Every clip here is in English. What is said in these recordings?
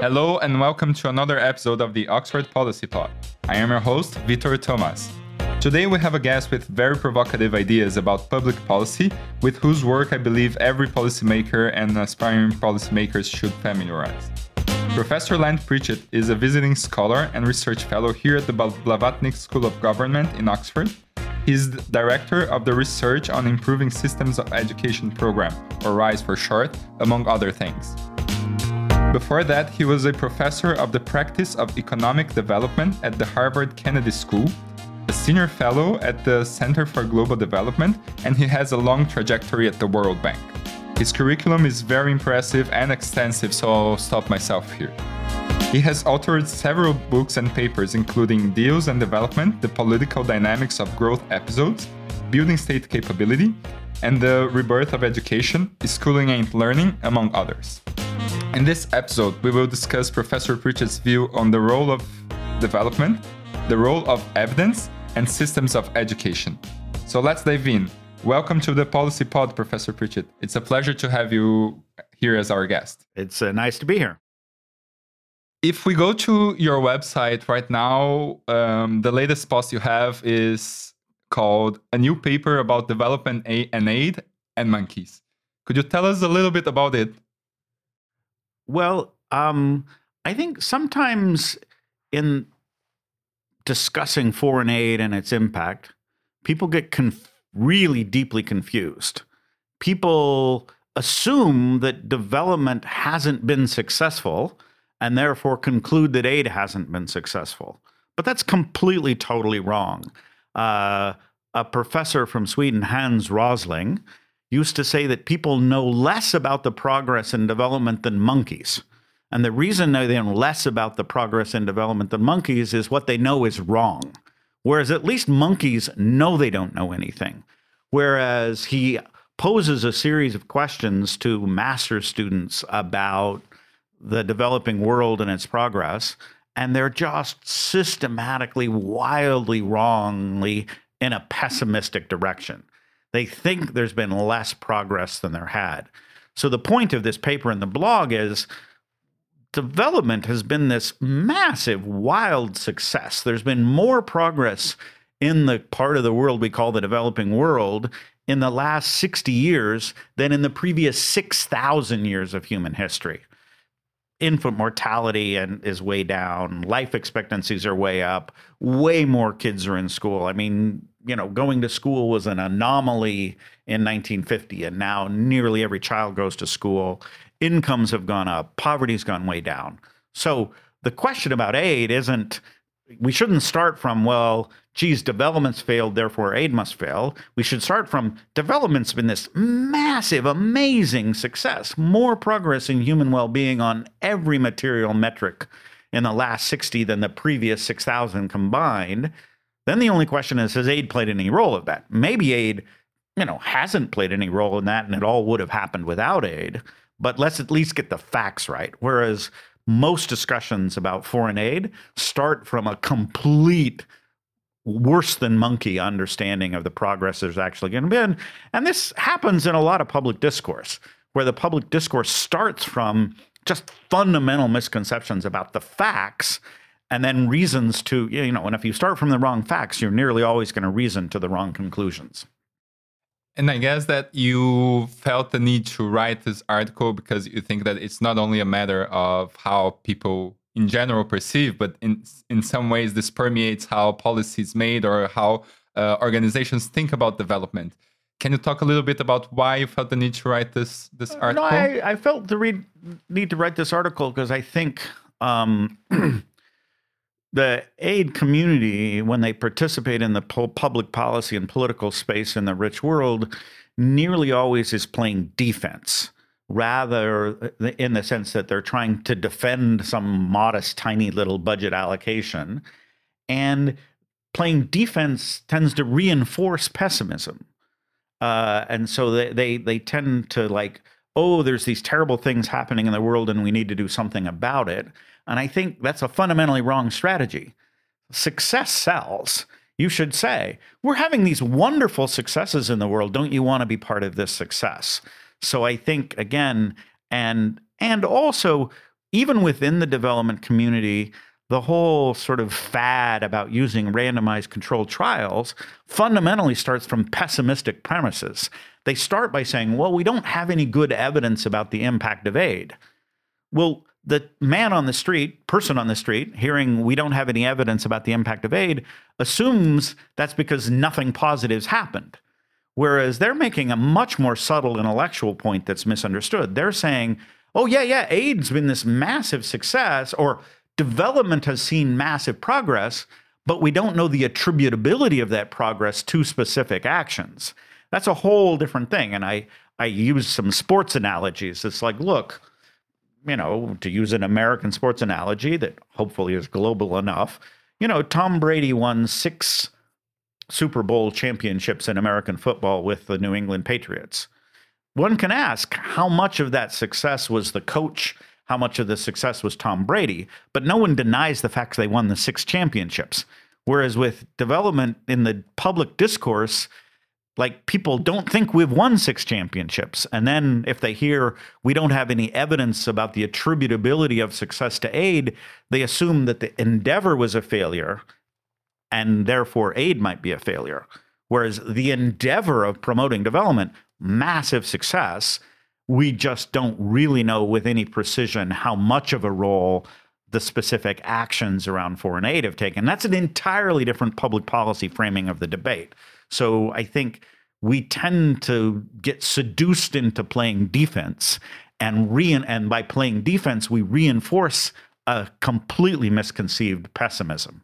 Hello and welcome to another episode of the Oxford Policy Pod. I am your host, Vitor Tomaz. Today we have a guest with very provocative ideas about public policy, with whose work I believe every policymaker and aspiring policymakers should familiarize. Professor Lant Pritchett is a visiting scholar and research fellow here at the Blavatnik School of Government in Oxford. He's the director of the Research on Improving Systems of Education program, or RISE for short, among other things. Before that, he was a professor of the practice of economic development at the Harvard Kennedy School, a senior fellow at the Center for Global Development, and he has a long trajectory at the World Bank. His curriculum is very impressive and extensive, so I'll stop myself here. He has authored several books and papers, including Deals and Development, The Political Dynamics of Growth Episodes, Building State Capability, and The Rebirth of Education, Schooling ain't Learning, among others. In this episode, we will discuss Professor Pritchett's view on the role of development, the role of evidence, and systems of education. So let's dive in. Welcome to the Policy Pod, Professor Pritchett. It's a pleasure to have you here as our guest. It's uh, nice to be here. If we go to your website right now, um, the latest post you have is called A New Paper About Development and Aid and Monkeys. Could you tell us a little bit about it? Well, um, I think sometimes in discussing foreign aid and its impact, people get conf- really deeply confused. People assume that development hasn't been successful and therefore conclude that aid hasn't been successful. But that's completely, totally wrong. Uh, a professor from Sweden, Hans Rosling, used to say that people know less about the progress and development than monkeys. And the reason they know less about the progress and development than monkeys is what they know is wrong. Whereas at least monkeys know they don't know anything. Whereas he poses a series of questions to master students about the developing world and its progress, and they're just systematically, wildly wrongly in a pessimistic direction. They think there's been less progress than there had. So the point of this paper in the blog is development has been this massive, wild success. There's been more progress in the part of the world we call the developing world in the last 60 years than in the previous 6,000 years of human history. Infant mortality and is way down, life expectancies are way up, way more kids are in school. I mean, you know, going to school was an anomaly in 1950, and now nearly every child goes to school. Incomes have gone up, poverty's gone way down. So the question about aid isn't, we shouldn't start from, well, geez, development's failed, therefore aid must fail. We should start from development's been this massive, amazing success, more progress in human well being on every material metric in the last 60 than the previous 6,000 combined. Then the only question is, has aid played any role of that? Maybe aid, you know, hasn't played any role in that and it all would have happened without aid. But let's at least get the facts right. Whereas most discussions about foreign aid start from a complete worse than monkey understanding of the progress there's actually going to be. And this happens in a lot of public discourse, where the public discourse starts from just fundamental misconceptions about the facts and then reasons to, you know, and if you start from the wrong facts, you're nearly always going to reason to the wrong conclusions. And I guess that you felt the need to write this article because you think that it's not only a matter of how people in general perceive, but in in some ways this permeates how policy is made or how uh, organizations think about development. Can you talk a little bit about why you felt the need to write this this article? No, I, I felt the read, need to write this article because I think um, the aid community, when they participate in the public policy and political space in the rich world, nearly always is playing defense rather uh, in the sense that they're trying to defend some modest, tiny little budget allocation. And playing defense tends to reinforce pessimism. Uh, and so they, they, they tend to like, oh, there's these terrible things happening in the world and we need to do something about it. And I think that's a fundamentally wrong strategy. Success sells. You should say, We're having these wonderful successes in the world. Don't you want to be part of this success? So I think, again, and and also, even within the development community, the whole sort of fad about using randomized controlled trials fundamentally starts from pessimistic premises. They start by saying, well, we don't have any good evidence about the impact of aid. Well, the man on the street, person on the street, hearing we don't have any evidence about the impact of aid, assumes that's because nothing positive's happened. Whereas they're making a much more subtle intellectual point that's misunderstood. They're saying, oh, yeah, yeah, aid's been this massive success, or development has seen massive progress, but we don't know the attributability of that progress to specific actions. That's a whole different thing. And I, I use some sports analogies. It's like, look, you know, to use an American sports analogy that hopefully is global enough, you know, Tom Brady won six Super Bowl championships in American football with the New England Patriots. One can ask how much of that success was the coach, how much of the success was Tom Brady, but no one denies the fact they won the six championships. Whereas with development in the public discourse, like people don't think we've won six championships. And then if they hear we don't have any evidence about the attributability of success to aid, they assume that the endeavor was a failure and therefore aid might be a failure. Whereas the endeavor of promoting development, massive success, we just don't really know with any precision how much of a role the specific actions around foreign aid have taken. That's an entirely different public policy framing of the debate. So I think we tend to get seduced into playing defense and re and by playing defense we reinforce a completely misconceived pessimism.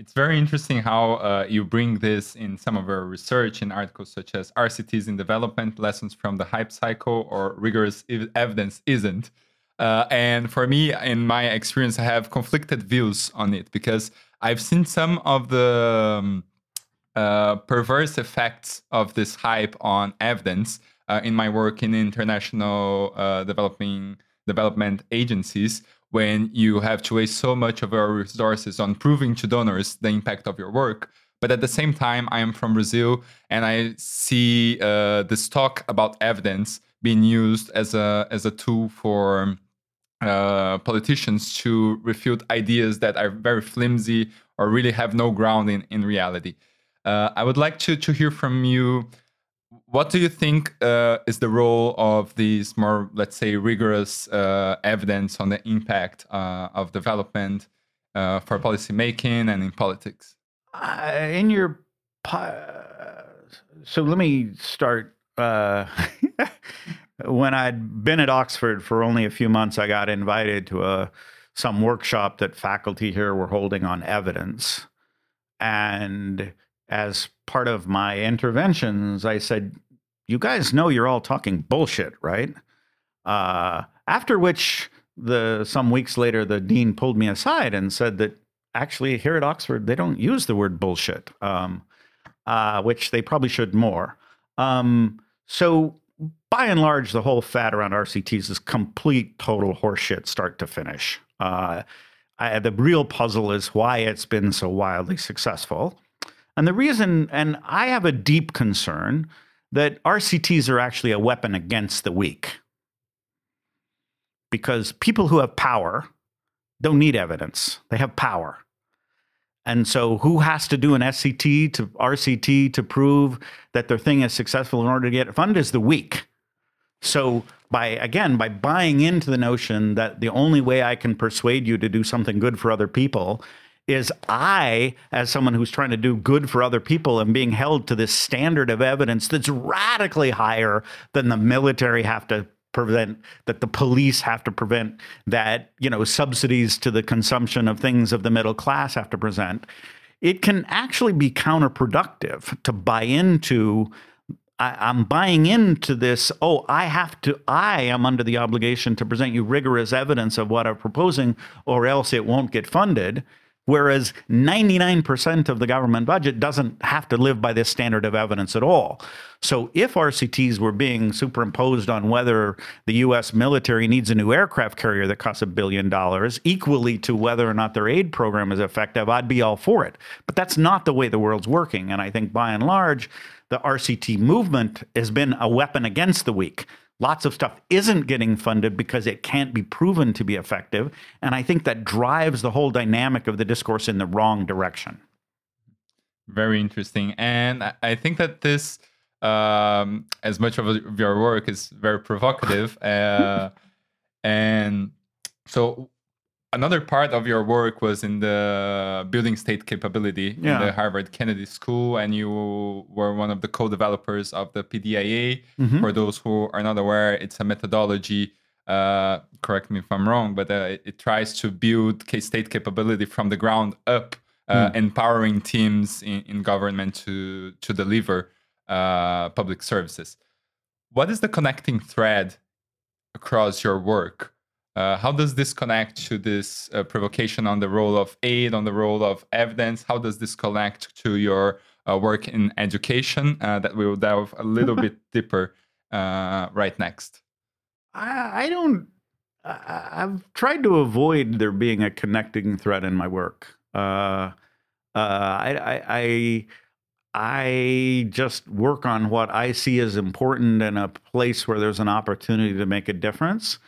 It's very interesting how uh, you bring this in some of your research in articles such as RCTs in development, lessons from the hype cycle, or rigorous evidence isn't. Uh, and for me, in my experience, I have conflicted views on it because I've seen some of the um, uh, perverse effects of this hype on evidence uh, in my work in international uh, developing development agencies when you have to waste so much of your resources on proving to donors the impact of your work but at the same time i am from brazil and i see uh, this talk about evidence being used as a as a tool for uh, politicians to refute ideas that are very flimsy or really have no ground in, in reality uh, I would like to, to hear from you. What do you think uh, is the role of these more, let's say, rigorous uh, evidence on the impact uh, of development uh, for policymaking and in politics? Uh, in your, so let me start. when I'd been at Oxford for only a few months, I got invited to a some workshop that faculty here were holding on evidence, and as part of my interventions, I said, You guys know you're all talking bullshit, right? Uh, after which, the some weeks later, the dean pulled me aside and said that actually here at Oxford, they don't use the word bullshit, um, uh, which they probably should more. Um, so, by and large, the whole fad around RCTs is complete, total horseshit, start to finish. Uh, I, the real puzzle is why it's been so wildly successful. And the reason, and I have a deep concern that RCTs are actually a weapon against the weak. Because people who have power don't need evidence, they have power. And so, who has to do an SCT to RCT to prove that their thing is successful in order to get it funded is the weak. So, by again, by buying into the notion that the only way I can persuade you to do something good for other people is I, as someone who's trying to do good for other people, am being held to this standard of evidence that's radically higher than the military have to prevent that the police have to prevent that you know subsidies to the consumption of things of the middle class have to present it can actually be counterproductive to buy into I, am buying into this. Oh, I have to, I am under the obligation to present you rigorous evidence of what I'm proposing, or else it won't get funded. Whereas 99% of the government budget doesn't have to live by this standard of evidence at all. So if RCTs were being superimposed on whether the US military needs a new aircraft carrier that costs a billion dollars, equally to whether or not their aid program is effective, I'd be all for it. But that's not the way the world's working. And I think by and large, the RCT movement has been a weapon against the weak. Lots of stuff isn't getting funded because it can't be proven to be effective. And I think that drives the whole dynamic of the discourse in the wrong direction. Very interesting. And I think that this, um, as much of your work is very provocative. Uh, and so another part of your work was in the building state capability yeah. in the Harvard Kennedy School, and you were one of the co-developers of the PDIA. Mm-hmm. For those who are not aware, it's a methodology. Uh, correct me if I'm wrong, but uh, it, it, tries to build state capability from the ground up, uh, mm. empowering teams in, in, government to to deliver uh, public services. What is the connecting thread across your work? Uh, how does this connect to this uh, provocation on the role of aid, on the role of evidence? How does this connect to your uh, work in education uh, that we will delve a little bit deeper uh, right next? I, I don't. I, have tried to avoid there being a connecting thread in my work. Uh, I, I, I I just work on what I see as important in a place where there's an opportunity to make a difference.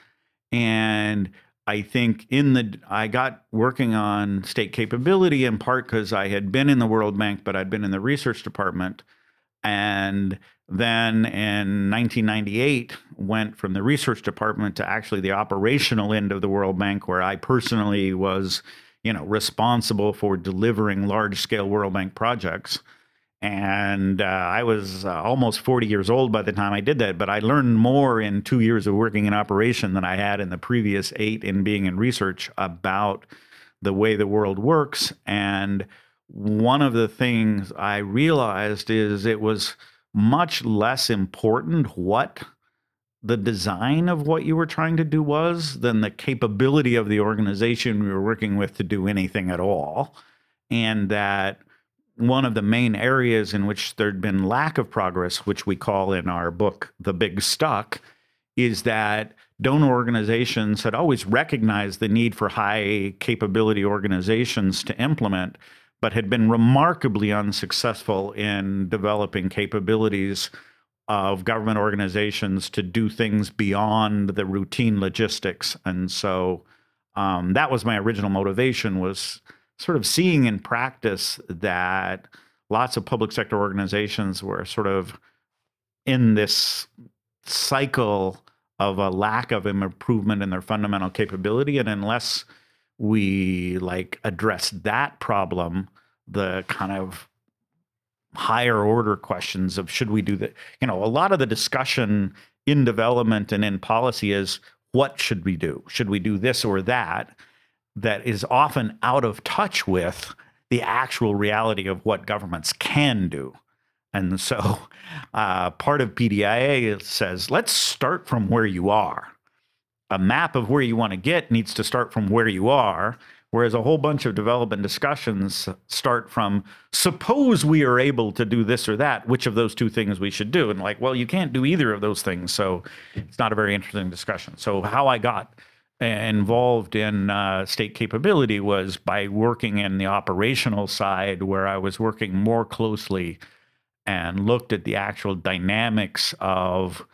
And I think in the I got working on state capability in part because I had been in the World Bank, but I'd been in the research department. And then in 1998 went from the research department to actually the operational end of the World Bank, where I personally was, you know, responsible for delivering large scale World Bank projects and uh, I was uh, almost 40 years old by the time I did that. But I learned more in two years of working in operation than I had in the previous eight in being in research about the way the world works. And one of the things I realized is it was much less important what the design of what you were trying to do was than the capability of the organization we were working with to do anything at all. And that one of the main areas in which there'd been lack of progress, which we call in our book The Big Stuck, is that donor organizations had always recognized the need for high capability organizations to implement, but had been remarkably unsuccessful in developing capabilities of government organizations to do things beyond the routine logistics. And so um, that was my original motivation was sort of seeing in practice that lots of public sector organizations were sort of in this cycle of a lack of improvement in their fundamental capability. And unless we like address that problem the kind of higher order questions of should we do that you know a lot of the discussion in development and in policy is what should we do? Should we do this or that that is often out of touch with the actual reality of what governments can do. And so uh, part of PDIA says, let's start from where you are. A map of where you want to get needs to start from where you are, whereas a whole bunch of development discussions start from suppose we are able to do this or that, which of those two things we should do. And like, well, you can't do either of those things. So it's not a very interesting discussion. So, how I got involved in uh, state capability was by working in the operational side, where I was working more closely and looked at the actual dynamics of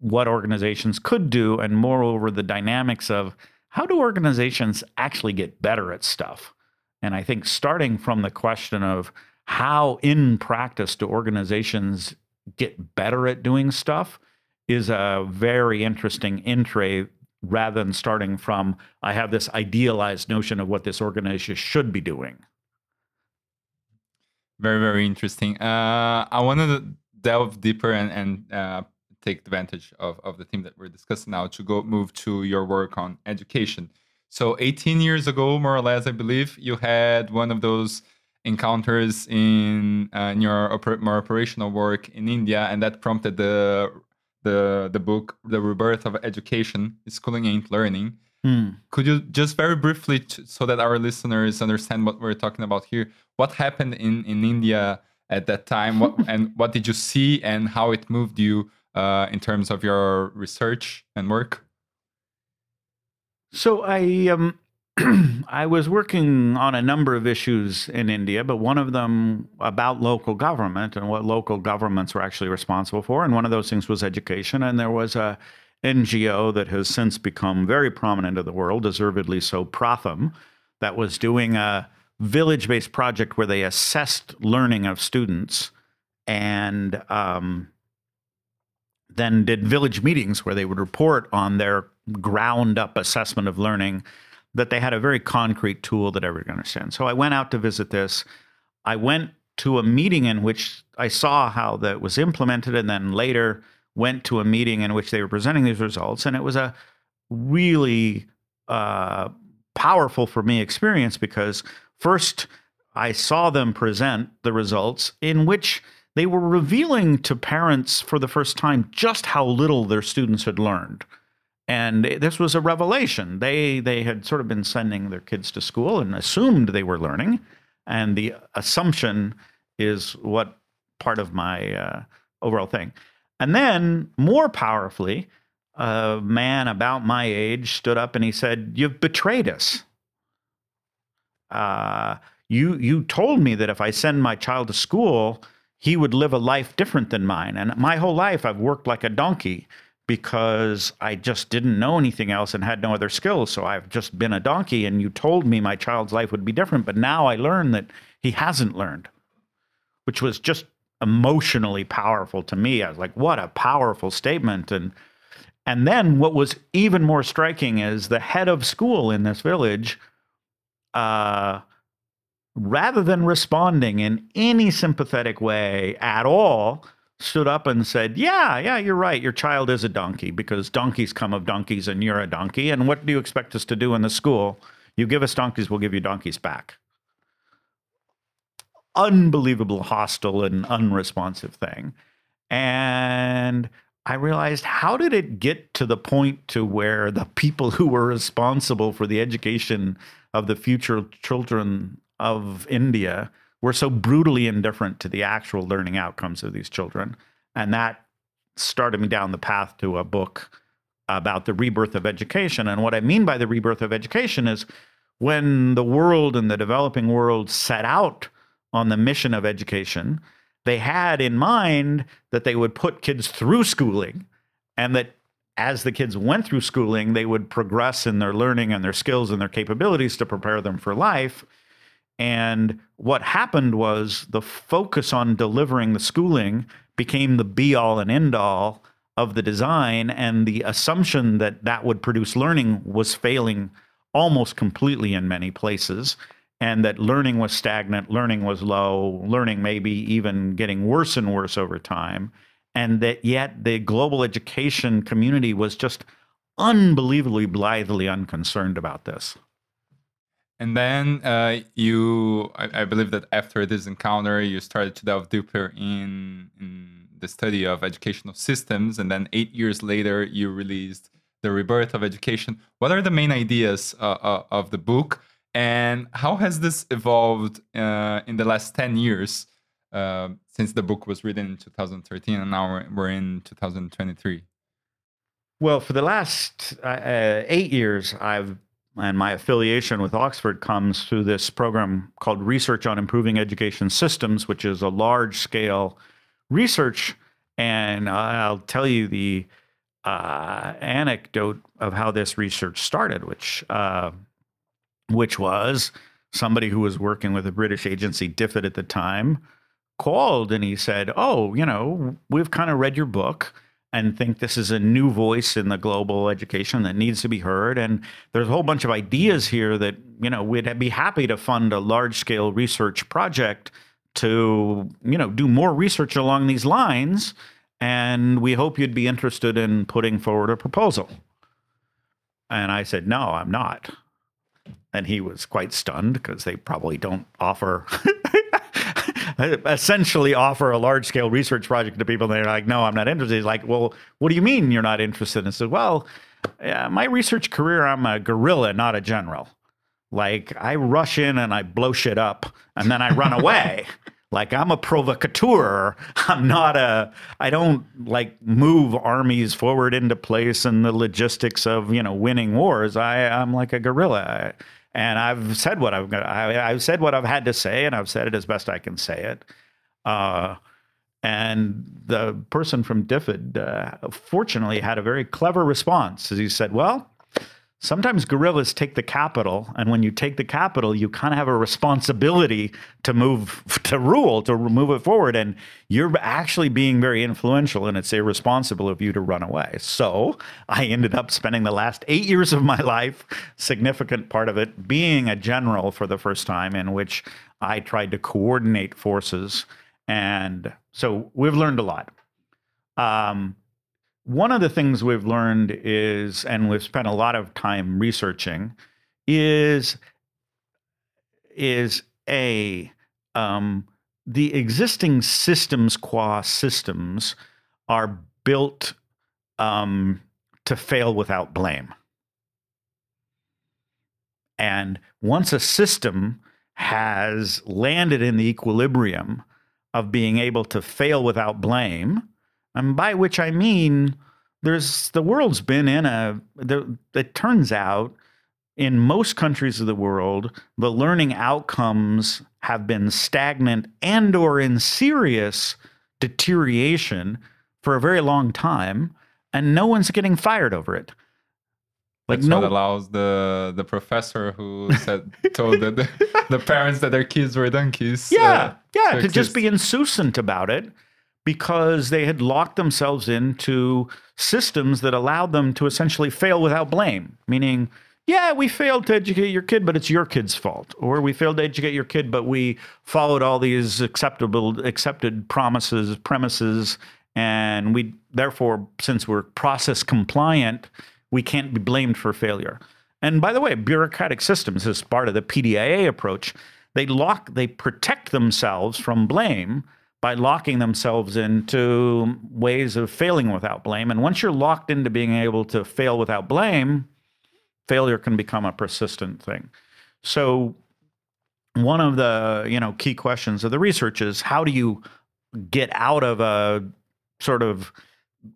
what organizations could do, and moreover, the dynamics of how do organizations actually get better at stuff. And I think starting from the question of how in practice do organizations get better at doing stuff is a very interesting entry rather than starting from I have this idealized notion of what this organization should be doing. Very, very interesting. Uh, I want to delve deeper and, and uh, take advantage of, of the theme that we're discussing now to go move to your work on education. So 18 years ago, more or less, I believe, you had one of those encounters in, uh, in your oper- more operational work in India, and that prompted the the the book the rebirth of education schooling ain't learning. Mm. could you just very briefly t- so that our listeners understand what we're talking about here what happened in in india at that time? What, and what did you see and how it moved you uh, in terms of your research and work? So i um I was working on a number of issues in India, but one of them about local government and what local governments were actually responsible for. And one of those things was education. And there was a NGO that has since become very prominent in the world, deservedly so, Pratham, that was doing a village based project where they assessed learning of students and um, then did village meetings where they would report on their ground up assessment of learning that they had a very concrete tool that everyone could understand. So I went out to visit this. I went to a meeting in which I saw how that was implemented, and then later went to a meeting in which they were presenting these results. And it was a really uh, powerful for me experience because first I saw them present the results in which they were revealing to parents for the first time just how little their students had learned and this was a revelation. They they had sort of been sending their kids to school and assumed they were learning, and the assumption is what part of my uh, overall thing. And then, more powerfully, a man about my age stood up and he said, "You've betrayed us. Uh, you you told me that if I send my child to school, he would live a life different than mine, and my whole life I've worked like a donkey." Because I just didn't know anything else and had no other skills. So I've just been a donkey, and you told me my child's life would be different. But now I learn that he hasn't learned, which was just emotionally powerful to me. I was like, what a powerful statement. And and then what was even more striking is the head of school in this village, uh, rather than responding in any sympathetic way at all, stood up and said, Yeah, yeah, you're right. Your child is a donkey because donkeys come of donkeys and you're a donkey. And what do you expect us to do in the school? You give us donkeys, we'll give you donkeys back. Unbelievable, hostile, and unresponsive thing. And I realized how did it get to the point to where the people who were responsible for the education of the future children of India we're so brutally indifferent to the actual learning outcomes of these children. And that started me down the path to a book about the rebirth of education. And what I mean by the rebirth of education is when the world and the developing world set out on the mission of education, they had in mind that they would put kids through schooling and that as the kids went through schooling, they would progress in their learning and their skills and their capabilities to prepare them for life. And what happened was the focus on delivering the schooling became the be all and end all of the design. And the assumption that that would produce learning was failing almost completely in many places. And that learning was stagnant, learning was low, learning maybe even getting worse and worse over time. And that yet the global education community was just unbelievably blithely unconcerned about this. And then uh, you, I, I, believe that after this encounter, you started to delve deeper in, in the study of educational systems. And then eight years later, you released The Rebirth of Education. What are the main ideas uh, uh, of the book? And how has this evolved uh, in the last 10 years uh, since the book was written in 2013 and now we're in 2023? Well, for the last uh, eight years, I've and my affiliation with Oxford comes through this program called Research on Improving Education Systems, which is a large scale research. And I'll tell you the uh, anecdote of how this research started, which uh, which was somebody who was working with a British agency, DFID at the time, called and he said, "Oh, you know, we've kind of read your book." And think this is a new voice in the global education that needs to be heard. And there's a whole bunch of ideas here that, you know, we'd be happy to fund a large scale research project to, you know, do more research along these lines. And we hope you'd be interested in putting forward a proposal. And I said, no, I'm not. And he was quite stunned because they probably don't offer essentially offer a large scale research project to people. And they're like, no, I'm not interested. He's like, well, what do you mean you're not interested? And I said, well, yeah, my research career, I'm a guerrilla, not a general. Like I rush in and I blow shit up and then I run away. like I'm a provocateur. I'm not a I don't like move armies forward into place and the logistics of, you know, winning wars. I I'm like a guerrilla. And I've said what I've. I, I've said what I've had to say, and I've said it as best I can say it. Uh, and the person from DFID, uh, fortunately, had a very clever response. He said, "Well, sometimes guerrillas take the capital and when you take the capital you kind of have a responsibility to move to rule to move it forward and you're actually being very influential and it's irresponsible of you to run away. So i ended up spending the last eight years of my life significant part of it being a general for the first time in which i tried to coordinate forces and so we've learned a lot. Um, one of the things we've learned is, and we've spent a lot of time researching, is is a um, the existing systems qua systems are built um, to fail without blame. And once a system has landed in the equilibrium of being able to fail without blame, and by which I mean there's the world's been in a. The, it turns out in most countries of the world, the learning outcomes have been stagnant and or in serious deterioration for a very long time, and no one's getting fired over it. Like That's no, what allows the the professor who said told the, the parents that their kids were donkeys. Yeah, uh, yeah, to, to just be insouciant about it because they had locked themselves into systems that allowed them to essentially fail without blame, meaning, yeah, we failed to educate your kid, but it's your kid's fault. Or we failed to educate your kid, but we followed all these acceptable, accepted promises, premises, and we therefore, since we're process compliant, we can't be blamed for failure. And by the way, bureaucratic systems is part of the PDIA approach. They lock, they protect themselves from blame by locking themselves into ways of failing without blame. And once you're locked into being able to fail without blame, failure can become a persistent thing. So one of the you know key questions of the research is how do you get out of a sort of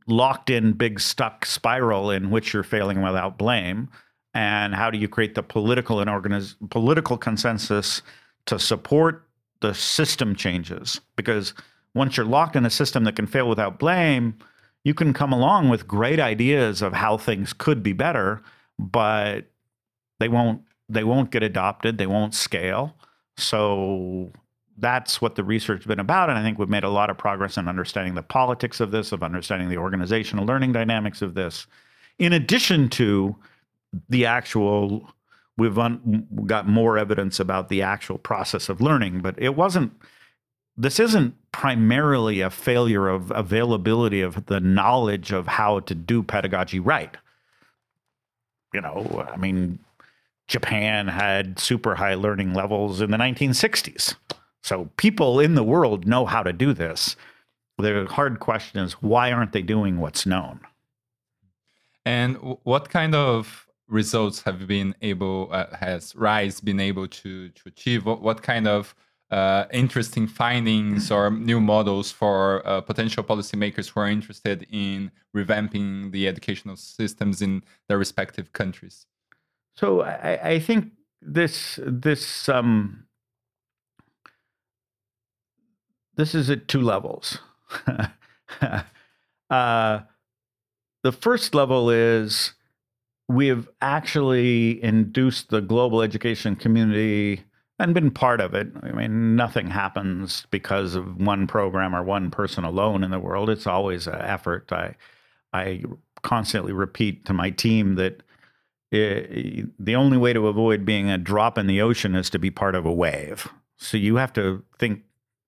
locked in big stuck spiral in which you're failing without blame and how do you create the political and organiz- political consensus to support the system changes because once you're locked in a system that can fail without blame, you can come along with great ideas of how things could be better, but they won't they won't get adopted, they won't scale. So that's what the research has been about. And I think we've made a lot of progress in understanding the politics of this, of understanding the organizational learning dynamics of this, in addition to the actual we've un- got more evidence about the actual process of learning, but it wasn't. This isn't primarily a failure of availability of the knowledge of how to do pedagogy right. You know, I mean, Japan had super high learning levels in the 1960s. So people in the world know how to do this. The hard question is why aren't they doing what's known? And what kind of results have been able uh, has Rise been able to to achieve? What, what kind of uh, interesting findings or new models for uh, potential policymakers who are interested in revamping the educational systems in their respective countries? So I, I think this this um, this is at two levels. uh, the first level is we have actually induced the global education community and been part of it. I mean, nothing happens because of one program or one person alone in the world. It's always an effort. I, I constantly repeat to my team that it, the only way to avoid being a drop in the ocean is to be part of a wave. So you have to think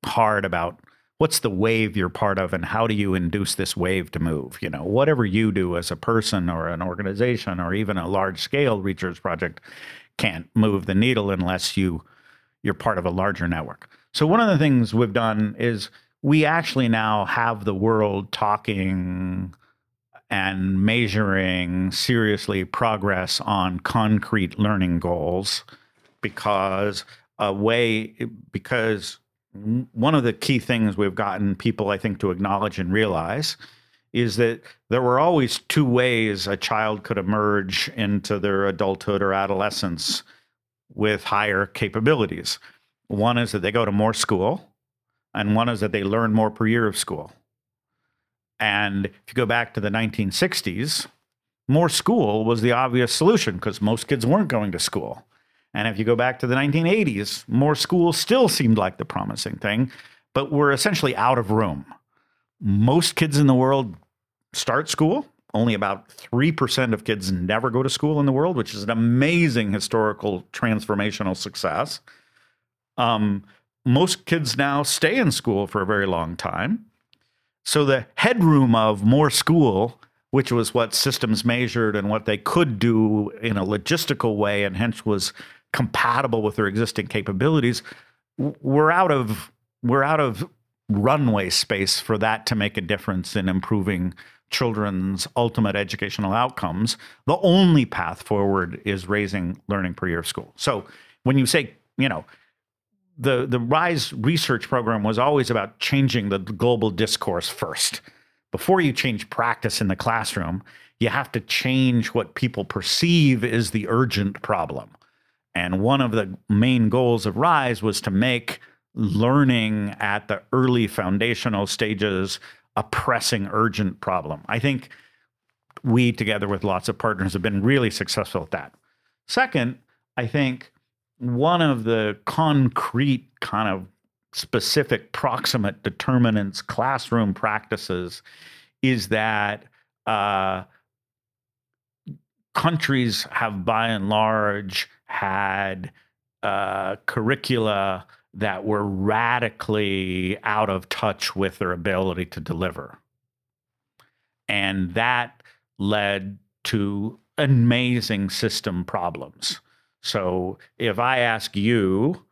hard about what's the wave you're part of and how do you induce this wave to move? You know whatever you do as a person or an organization or even a large scale research project can't move the needle unless you you're part of a larger network. So one of the things we've done is we actually now have the world talking and measuring seriously progress on concrete learning goals because a way because one of the key things we've gotten people, I think, to acknowledge and realize is that there were always two ways a child could emerge into their adulthood or adolescence with higher capabilities. One is that they go to more school, and one is that they learn more per year of school. And if you go back to the 1960s, more school was the obvious solution because most kids weren't going to school. And if you go back to the 1980s, more school still seemed like the promising thing, but we're essentially out of room. Most kids in the world start school. Only about 3% of kids never go to school in the world, which is an amazing historical transformational success. Um, most kids now stay in school for a very long time. So the headroom of more school, which was what systems measured and what they could do in a logistical way, and hence was compatible with their existing capabilities, we're out of we're out of runway space for that to make a difference in improving children's ultimate educational outcomes. The only path forward is raising learning per year of school. So when you say, you know, the the Rise research program was always about changing the global discourse first. Before you change practice in the classroom, you have to change what people perceive is the urgent problem. And one of the main goals of Rise was to make learning at the early foundational stages a pressing, urgent problem. I think we, together with lots of partners, have been really successful at that. Second, I think one of the concrete kind of specific proximate determinants classroom practices is that uh, countries have by and large had uh, curricula that were radically out of touch with their ability to deliver. And that led to amazing system problems. So if I ask you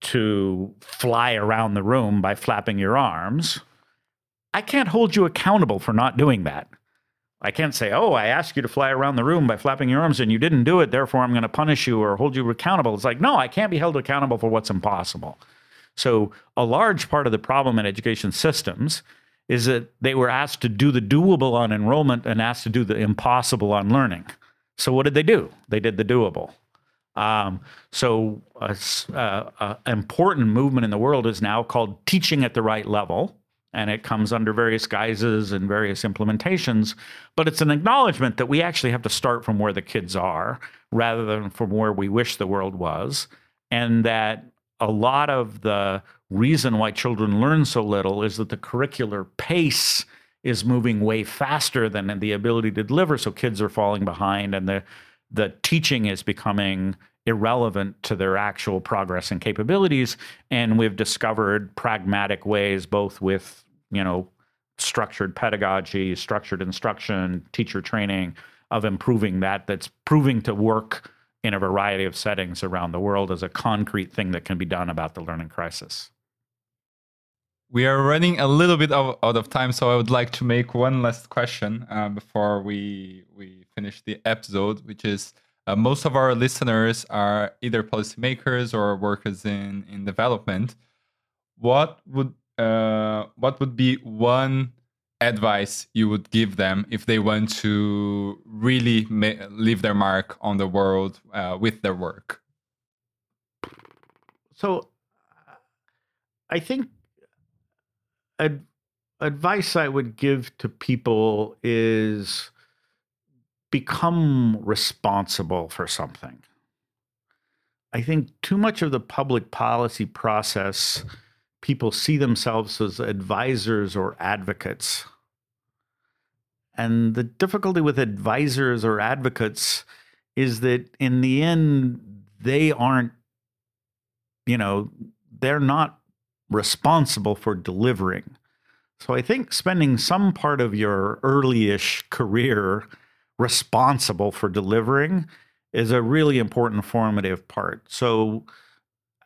to fly around the room by flapping your arms, I can't hold you accountable for not doing that. I can't say, oh, I asked you to fly around the room by flapping your arms and you didn't do it, therefore I'm going to punish you or hold you accountable. It's like, no, I can't be held accountable for what's impossible. So, a large part of the problem in education systems is that they were asked to do the doable on enrollment and asked to do the impossible on learning. So, what did they do? They did the doable. Um, so, an important movement in the world is now called teaching at the right level and it comes under various guises and various implementations. But it's an acknowledgement that we actually have to start from where the kids are rather than from where we wish the world was. And that a lot of the reason why children learn so little is that the curricular pace is moving way faster than the ability to deliver. So kids are falling behind and the the teaching is becoming irrelevant to their actual progress and capabilities. And we've discovered pragmatic ways, both with, you know, structured pedagogy, structured instruction, teacher training, of improving that, that's proving to work in a variety of settings around the world as a concrete thing that can be done about the learning crisis. We are running a little bit out of time, so I would like to make one last question uh, before we we finish the episode, which is uh, most of our listeners are either policymakers or workers in in development. What would uh, what would be one advice you would give them if they want to really leave their mark on the world uh, with their work? So, I think ad- advice I would give to people is become responsible for something. I think too much of the public policy process, people see themselves as advisors or advocates. And the difficulty with advisors or advocates is that in the end, they aren't, you know, they're not responsible for delivering. So I think spending some part of your early ish career responsible for delivering is a really important formative part. So,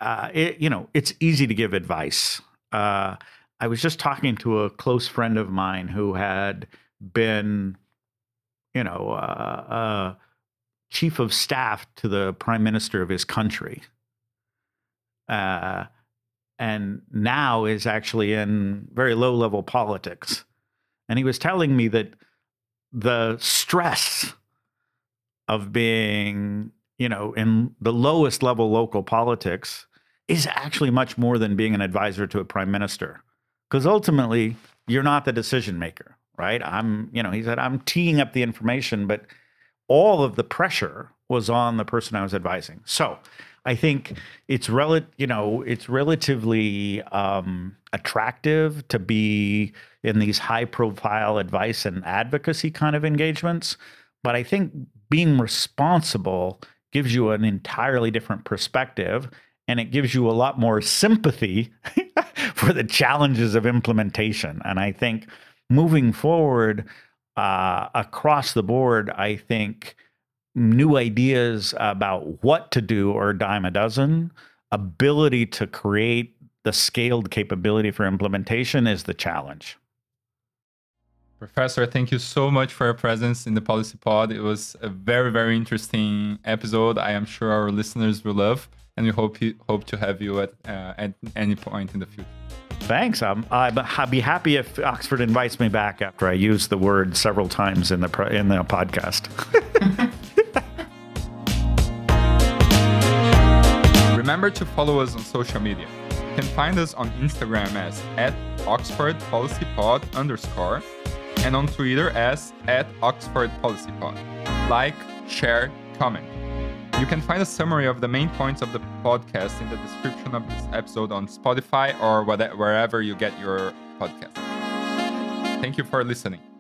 uh, it, you know, it's easy to give advice. Uh, I was just talking to a close friend of mine who had been, you know, uh, uh chief of staff to the prime minister of his country. Uh, and now is actually in very low level politics. And he was telling me that the stress of being, you know, in the lowest level local politics is actually much more than being an advisor to a prime minister. Because ultimately, you're not the decision maker, right? I'm, you know, he said, I'm teeing up the information, but all of the pressure was on the person I was advising. So I think it's rel- you know, it's relatively um, attractive to be in these high profile advice and advocacy kind of engagements. But I think being responsible gives you an entirely different perspective and it gives you a lot more sympathy for the challenges of implementation. And I think moving forward uh, across the board, I think new ideas about what to do a dime a dozen. Ability to create the scaled capability for implementation is the challenge. Professor, thank you so much for your presence in the Policy Pod. It was a very, very interesting episode. I am sure our listeners will love, and we hope hope to have you at uh, at any point in the future. Thanks. Um, I'd be happy if Oxford invites me back after I use the word several times in the in the podcast. Remember to follow us on social media. You can find us on Instagram as at Oxford Policy Pod underscore and on Twitter as at Oxford Policy Pod. Like, share, comment. You can find a summary of the main points of the podcast in the description of this episode on Spotify or wherever you get your podcast. Thank you for listening.